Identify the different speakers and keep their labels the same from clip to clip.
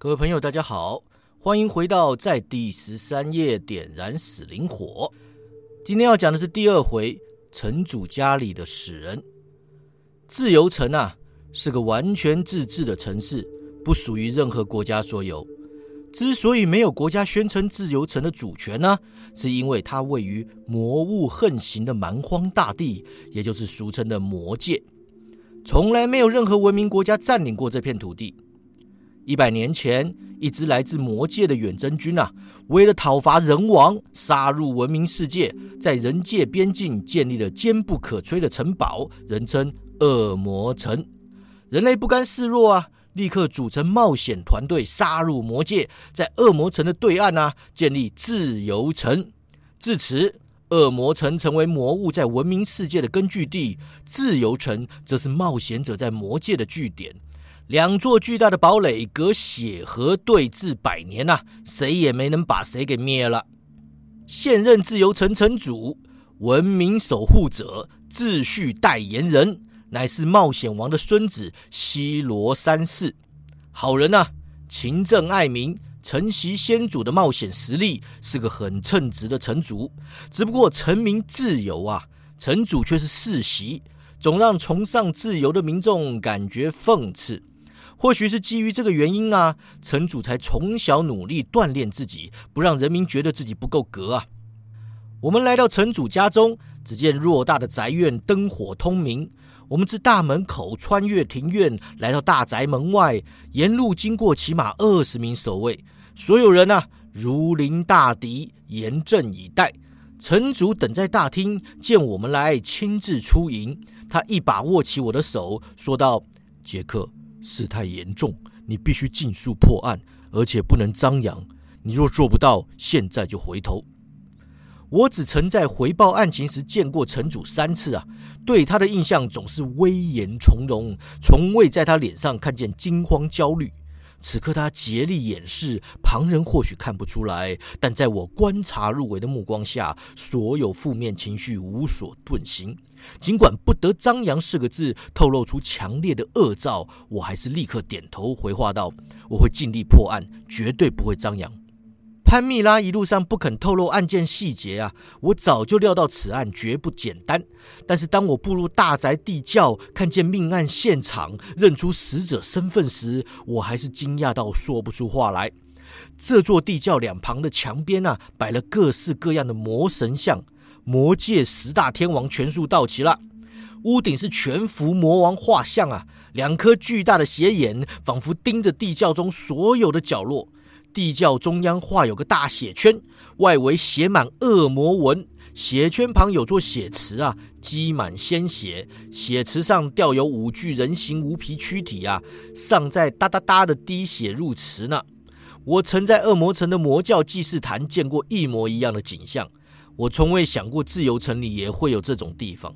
Speaker 1: 各位朋友，大家好，欢迎回到在第十三页点燃死灵火。今天要讲的是第二回城主家里的死人。自由城啊，是个完全自治的城市，不属于任何国家所有。之所以没有国家宣称自由城的主权呢，是因为它位于魔物横行的蛮荒大地，也就是俗称的魔界，从来没有任何文明国家占领过这片土地。一百年前，一支来自魔界的远征军啊，为了讨伐人王，杀入文明世界，在人界边境建立了坚不可摧的城堡，人称恶魔城。人类不甘示弱啊，立刻组成冒险团队，杀入魔界，在恶魔城的对岸啊，建立自由城。至此，恶魔城成为魔物在文明世界的根据地，自由城则是冒险者在魔界的据点。两座巨大的堡垒隔血河对峙百年呐，谁也没能把谁给灭了。现任自由城城主、文明守护者、秩序代言人，乃是冒险王的孙子西罗三世。好人呐，勤政爱民，承袭先祖的冒险实力，是个很称职的城主。只不过臣民自由啊，城主却是世袭，总让崇尚自由的民众感觉讽刺。或许是基于这个原因啊，城主才从小努力锻炼自己，不让人民觉得自己不够格啊。我们来到城主家中，只见偌大的宅院灯火通明。我们自大门口穿越庭院，来到大宅门外，沿路经过起码二十名守卫，所有人啊如临大敌，严阵以待。城主等在大厅，见我们来，亲自出迎。他一把握起我的手，说道：“杰克。”事态严重，你必须尽速破案，而且不能张扬。你若做不到，现在就回头。我只曾在回报案情时见过城主三次啊，对他的印象总是威严从容，从未在他脸上看见惊慌焦虑。此刻他竭力掩饰，旁人或许看不出来，但在我观察入微的目光下，所有负面情绪无所遁形。尽管不得张扬四个字透露出强烈的恶兆，我还是立刻点头回话道：“我会尽力破案，绝对不会张扬。”潘蜜拉一路上不肯透露案件细节啊，我早就料到此案绝不简单。但是当我步入大宅地窖，看见命案现场，认出死者身份时，我还是惊讶到说不出话来。这座地窖两旁的墙边啊，摆了各式各样的魔神像，魔界十大天王全数到齐了。屋顶是全幅魔王画像啊，两颗巨大的斜眼仿佛盯着地窖中所有的角落。地窖中央画有个大血圈，外围写满恶魔文。血圈旁有座血池啊，积满鲜血。血池上吊有五具人形无皮躯体啊，尚在哒哒哒的滴血入池呢。我曾在恶魔城的魔教祭祀坛见过一模一样的景象，我从未想过自由城里也会有这种地方。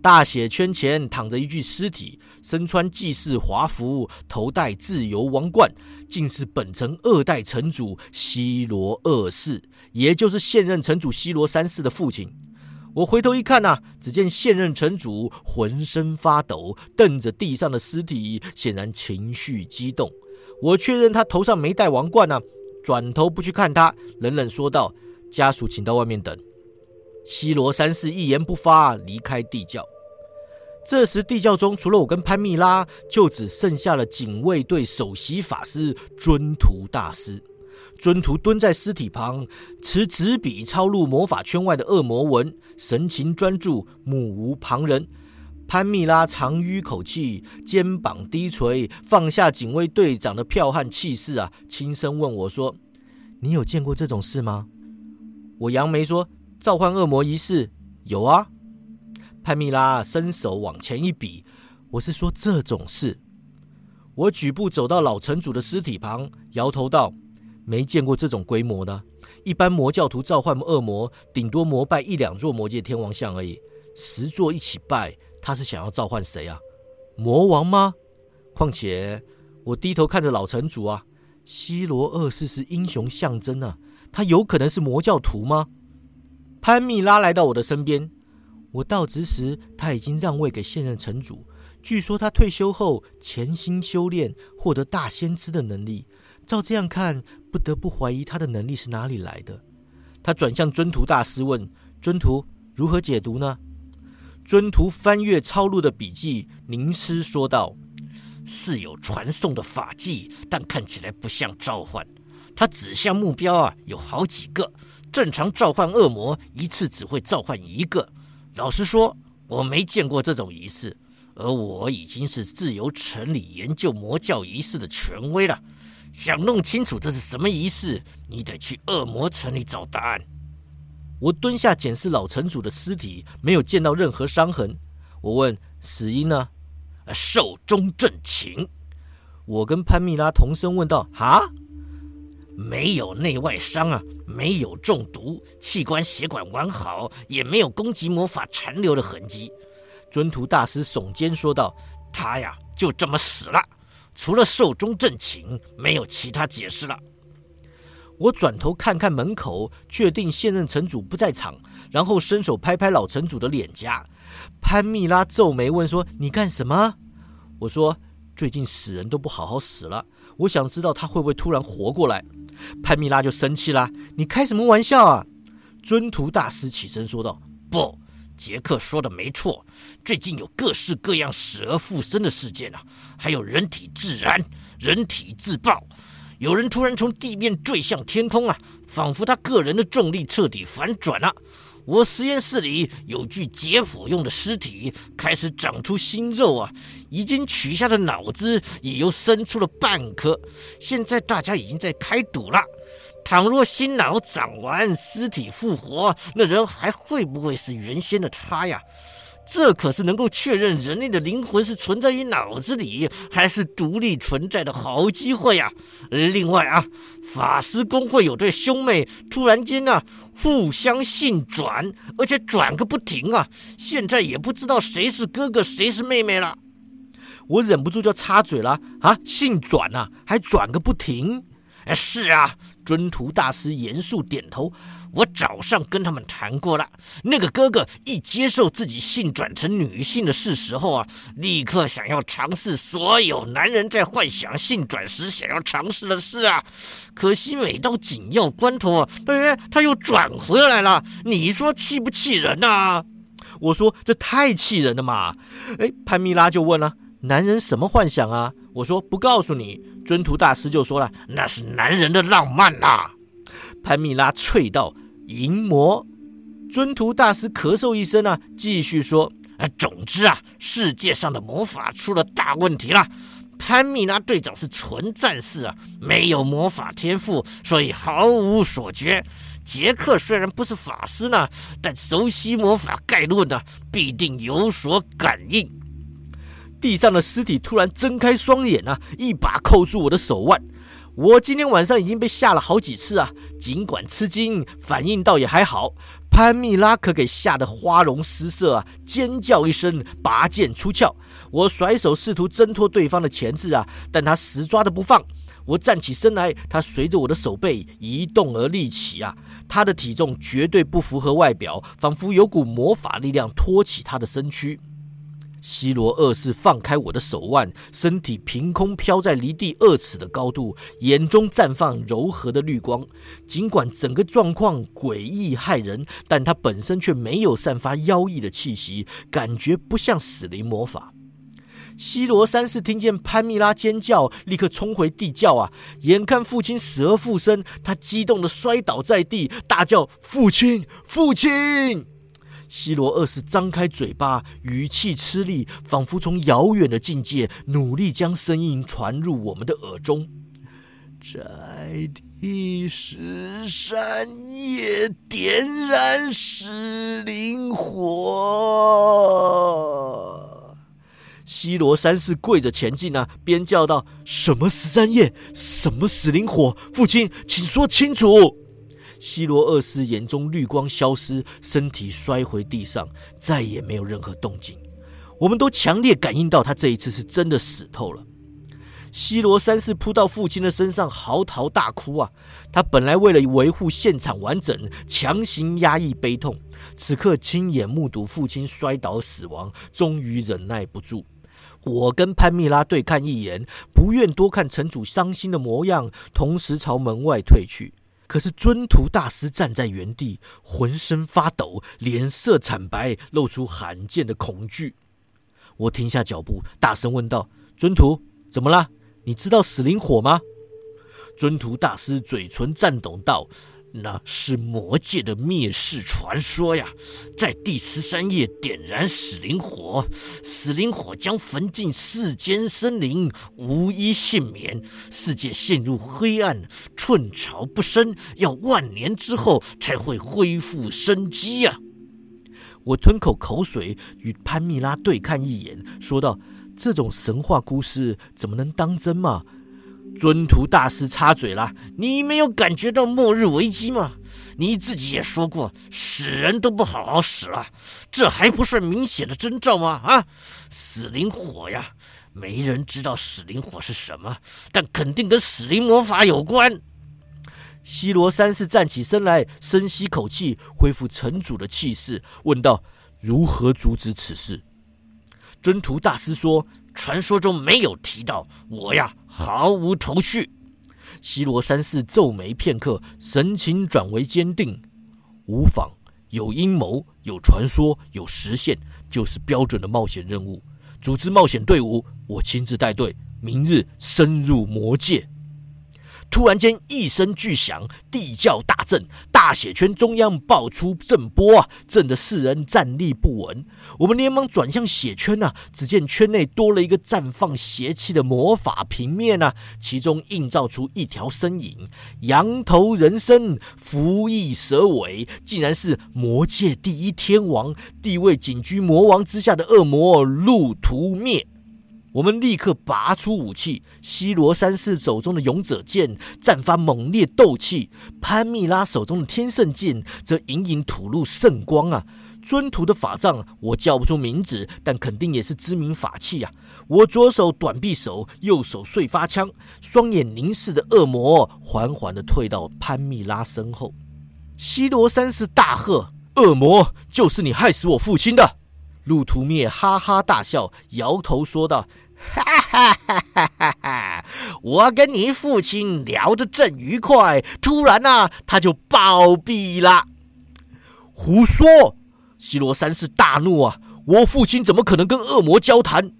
Speaker 1: 大血圈前躺着一具尸体，身穿祭祀华服，头戴自由王冠，竟是本城二代城主西罗二世，也就是现任城主西罗三世的父亲。我回头一看呐，只见现任城主浑身发抖，瞪着地上的尸体，显然情绪激动。我确认他头上没戴王冠呢，转头不去看他，冷冷说道：“家属请到外面等。”西罗三世一言不发，离开地窖。这时，地窖中除了我跟潘蜜拉，就只剩下了警卫队首席法师尊图大师。尊图蹲在尸体旁，持纸笔抄录魔法圈外的恶魔文，神情专注，目无旁人。潘蜜拉长吁口气，肩膀低垂，放下警卫队长的剽悍气势啊，轻声问我说：“你有见过这种事吗？”我扬眉说。召唤恶魔仪式有啊，潘蜜拉伸手往前一比，我是说这种事。我举步走到老城主的尸体旁，摇头道：“没见过这种规模的。一般魔教徒召唤恶魔，顶多膜拜一两座魔界天王像而已，十座一起拜，他是想要召唤谁啊？魔王吗？况且我低头看着老城主啊，西罗二世是英雄象征啊，他有可能是魔教徒吗？”潘蜜拉来到我的身边。我到职时，他已经让位给现任城主。据说他退休后潜心修炼，获得大先知的能力。照这样看，不得不怀疑他的能力是哪里来的。他转向尊徒大师问：“尊徒如何解读呢？”尊徒翻阅抄录的笔记，凝思说道：“是有传送的法技，但看起来不像召唤。他指向目标啊，有好几个。正常召唤恶魔一次只会召唤一个。老实说，我没见过这种仪式，而我已经是自由城里研究魔教仪式的权威了。想弄清楚这是什么仪式，你得去恶魔城里找答案。”我蹲下检视老城主的尸体，没有见到任何伤痕。我问死因呢？寿终正寝。我跟潘蜜拉同声问道：“哈，没有内外伤啊，没有中毒，器官血管完好，也没有攻击魔法残留的痕迹。”尊徒大师耸肩说道：“他呀，就这么死了，除了寿终正寝，没有其他解释了。”我转头看看门口，确定现任城主不在场，然后伸手拍拍老城主的脸颊。潘蜜拉皱眉问说：“你干什么？”我说：“最近死人都不好好死了，我想知道他会不会突然活过来。”潘蜜拉就生气啦：“你开什么玩笑啊？”尊徒大师起身说道：“不，杰克说的没错，最近有各式各样死而复生的事件啊，还有人体自燃、人体自爆。”有人突然从地面坠向天空啊，仿佛他个人的重力彻底反转了。我实验室里有具解剖用的尸体，开始长出新肉啊，已经取下的脑子也又生出了半颗。现在大家已经在开赌了，倘若新脑长完，尸体复活，那人还会不会是原先的他呀？这可是能够确认人类的灵魂是存在于脑子里，还是独立存在的好机会呀！另外啊，法师公会有对兄妹突然间呢互相性转，而且转个不停啊！现在也不知道谁是哥哥，谁是妹妹了。我忍不住就插嘴了啊！性转啊，还转个不停？哎，是啊。尊徒大师严肃点头。我早上跟他们谈过了，那个哥哥一接受自己性转成女性的事实后啊，立刻想要尝试所有男人在幻想性转时想要尝试的事啊。可惜每到紧要关头啊，哎，他又转回来了。你说气不气人呐？我说这太气人了嘛。哎，潘蜜拉就问了：男人什么幻想啊？我说不告诉你。尊徒大师就说了：那是男人的浪漫呐。潘蜜拉啐道：“淫魔！”尊徒大师咳嗽一声啊，继续说：“啊，总之啊，世界上的魔法出了大问题了。潘蜜拉队长是纯战士啊，没有魔法天赋，所以毫无所觉。杰克虽然不是法师呢，但熟悉魔法概论的，必定有所感应。”地上的尸体突然睁开双眼啊，一把扣住我的手腕。我今天晚上已经被吓了好几次啊，尽管吃惊，反应倒也还好。潘蜜拉可给吓得花容失色啊，尖叫一声，拔剑出鞘。我甩手试图挣脱对方的钳制啊，但他死抓着不放。我站起身来，他随着我的手背移动而立起啊，他的体重绝对不符合外表，仿佛有股魔法力量托起他的身躯。西罗二世放开我的手腕，身体凭空飘在离地二尺的高度，眼中绽放柔和的绿光。尽管整个状况诡异骇人，但他本身却没有散发妖异的气息，感觉不像死灵魔法。西罗三世听见潘蜜拉尖叫，立刻冲回地窖啊！眼看父亲死而复生，他激动的摔倒在地，大叫：“父亲，父亲！”西罗二世张开嘴巴，语气吃力，仿佛从遥远的境界努力将声音传入我们的耳中。在第十三夜点燃死灵火。西罗三世跪着前进啊，边叫道：“什么十三夜？什么死灵火？父亲，请说清楚。”西罗二世眼中绿光消失，身体摔回地上，再也没有任何动静。我们都强烈感应到他这一次是真的死透了。西罗三世扑到父亲的身上，嚎啕大哭啊！他本来为了维护现场完整，强行压抑悲痛，此刻亲眼目睹父亲摔倒死亡，终于忍耐不住。我跟潘蜜拉对看一眼，不愿多看城主伤心的模样，同时朝门外退去。可是尊图大师站在原地，浑身发抖，脸色惨白，露出罕见的恐惧。我停下脚步，大声问道：“尊图，怎么了？你知道死灵火吗？”尊图大师嘴唇颤抖道。那是魔界的灭世传说呀，在第十三页点燃死灵火，死灵火将焚尽世间生灵，无一幸免，世界陷入黑暗，寸草不生，要万年之后才会恢复生机呀！我吞口口水，与潘蜜拉对看一眼，说道：“这种神话故事怎么能当真嘛？”尊图大师插嘴了：“你没有感觉到末日危机吗？你自己也说过，死人都不好好死了，这还不算明显的征兆吗？啊，死灵火呀！没人知道死灵火是什么，但肯定跟死灵魔法有关。”西罗三世站起身来，深吸口气，恢复城主的气势，问道：“如何阻止此事？”尊图大师说。传说中没有提到我呀，毫无头绪。西罗三世皱眉片刻，神情转为坚定。无妨，有阴谋，有传说，有实现，就是标准的冒险任务。组织冒险队伍，我亲自带队，明日深入魔界。突然间，一声巨响，地窖大震，大血圈中央爆出震波啊，震得四人站立不稳。我们连忙转向血圈啊，只见圈内多了一个绽放邪气的魔法平面啊，其中映照出一条身影，羊头人身，蝠翼蛇尾，竟然是魔界第一天王，地位仅居魔王之下的恶魔路途灭。我们立刻拔出武器，西罗三世手中的勇者剑绽发猛烈斗气，潘蜜拉手中的天圣剑则隐隐吐露圣光啊！尊徒的法杖我叫不出名字，但肯定也是知名法器啊！我左手短匕首，右手碎发枪，双眼凝视的恶魔缓缓的退到潘蜜拉身后。西罗三世大喝：“恶魔，就是你害死我父亲的！”路途灭哈哈大笑，摇头说道：“哈哈哈哈哈哈！我跟你父亲聊得正愉快，突然呐，他就暴毙了。”胡说！西罗三世大怒啊！我父亲怎么可能跟恶魔交谈？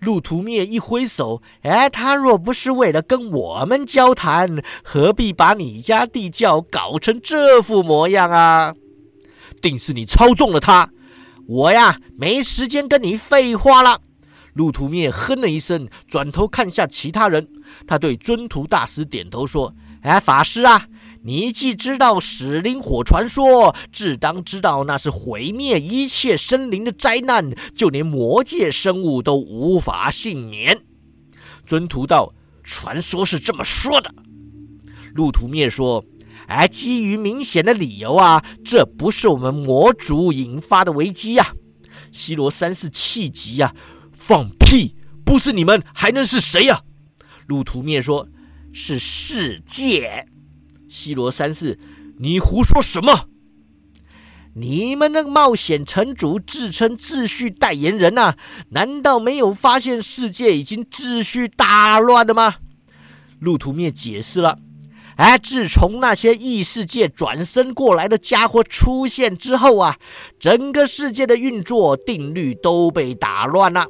Speaker 1: 路途灭一挥手：“哎，他若不是为了跟我们交谈，何必把你家地窖搞成这副模样啊？定是你操纵了他。”我呀，没时间跟你废话了。路途灭哼了一声，转头看向其他人。他对尊图大师点头说：“哎，法师啊，你既知道死灵火传说，自当知道那是毁灭一切生灵的灾难，就连魔界生物都无法幸免。”尊图道：“传说是这么说的。”路途灭说。哎基于明显的理由啊，这不是我们魔族引发的危机呀！西罗三世气急呀，放屁！不是你们还能是谁呀？路途灭说：“是世界。”西罗三世，你胡说什么？你们那个冒险城主自称秩序代言人呐，难道没有发现世界已经秩序大乱了吗？路途灭解释了。哎，自从那些异世界转身过来的家伙出现之后啊，整个世界的运作定律都被打乱了。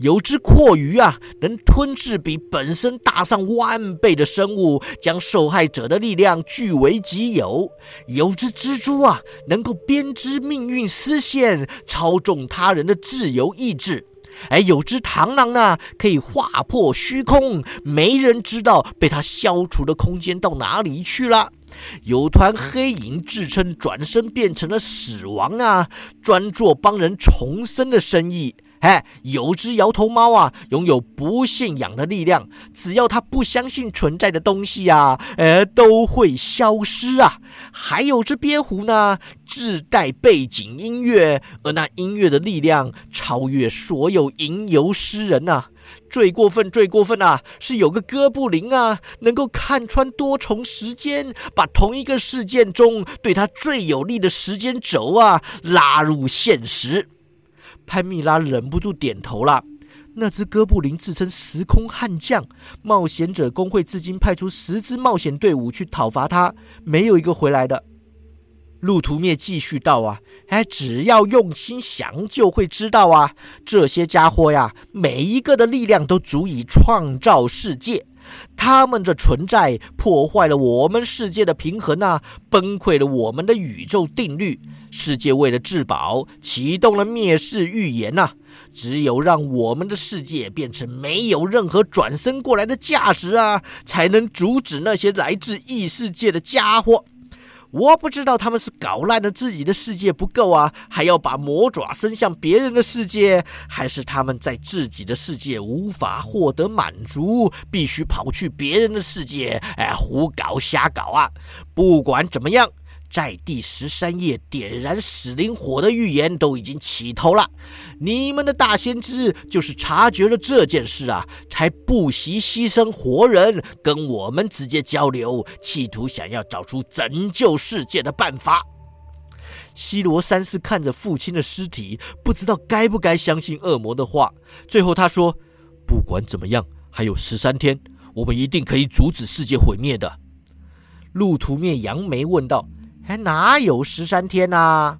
Speaker 1: 有只阔鱼啊，能吞噬比本身大上万倍的生物，将受害者的力量据为己有；有只蜘蛛啊，能够编织命运丝线，操纵他人的自由意志。而有只螳螂呢，可以划破虚空，没人知道被它消除的空间到哪里去了。有团黑影自称转身变成了死亡啊，专做帮人重生的生意。嘿，有只摇头猫啊，拥有不信仰的力量，只要它不相信存在的东西呀，呃，都会消失啊。还有只蝙蝠呢，自带背景音乐，而那音乐的力量超越所有吟游诗人呐。最过分、最过分啊，是有个哥布林啊，能够看穿多重时间，把同一个事件中对他最有利的时间轴啊拉入现实。潘蜜拉忍不住点头了。那只哥布林自称时空悍将，冒险者工会至今派出十支冒险队伍去讨伐他，没有一个回来的。路途灭继续道啊，哎，只要用心想，就会知道啊，这些家伙呀，每一个的力量都足以创造世界。他们的存在破坏了我们世界的平衡啊，崩溃了我们的宇宙定律。世界为了自保，启动了灭世预言呐。只有让我们的世界变成没有任何转身过来的价值啊，才能阻止那些来自异世界的家伙。我不知道他们是搞烂了自己的世界不够啊，还要把魔爪伸向别人的世界，还是他们在自己的世界无法获得满足，必须跑去别人的世界，哎，胡搞瞎搞啊！不管怎么样。在第十三页点燃死灵火的预言都已经起头了，你们的大先知就是察觉了这件事啊，才不惜牺牲活人跟我们直接交流，企图想要找出拯救世界的办法。西罗三世看着父亲的尸体，不知道该不该相信恶魔的话。最后他说：“不管怎么样，还有十三天，我们一定可以阻止世界毁灭的。”路途灭扬眉问道。还哪有十三天呐？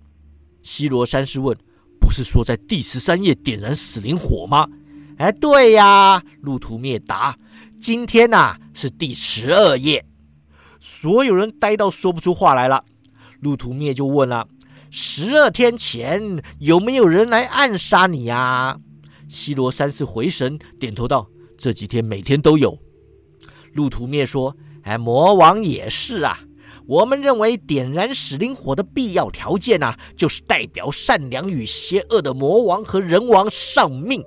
Speaker 1: 西罗山士问：“不是说在第十三夜点燃死灵火吗？”哎，对呀，路途灭答：“今天呐是第十二夜。”所有人呆到说不出话来了。路途灭就问了：“十二天前有没有人来暗杀你呀？”西罗山士回神，点头道：“这几天每天都有。”路途灭说：“哎，魔王也是啊。”我们认为点燃死灵火的必要条件啊，就是代表善良与邪恶的魔王和人王丧命。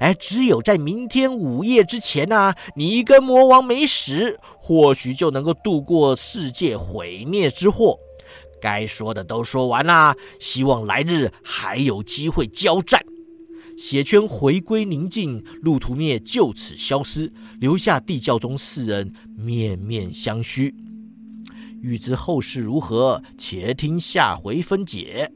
Speaker 1: 哎，只有在明天午夜之前呢，你跟魔王没死，或许就能够度过世界毁灭之祸。该说的都说完啦，希望来日还有机会交战。血圈回归宁静，路途灭就此消失，留下地窖中四人面面相觑。欲知后事如何，且听下回分解。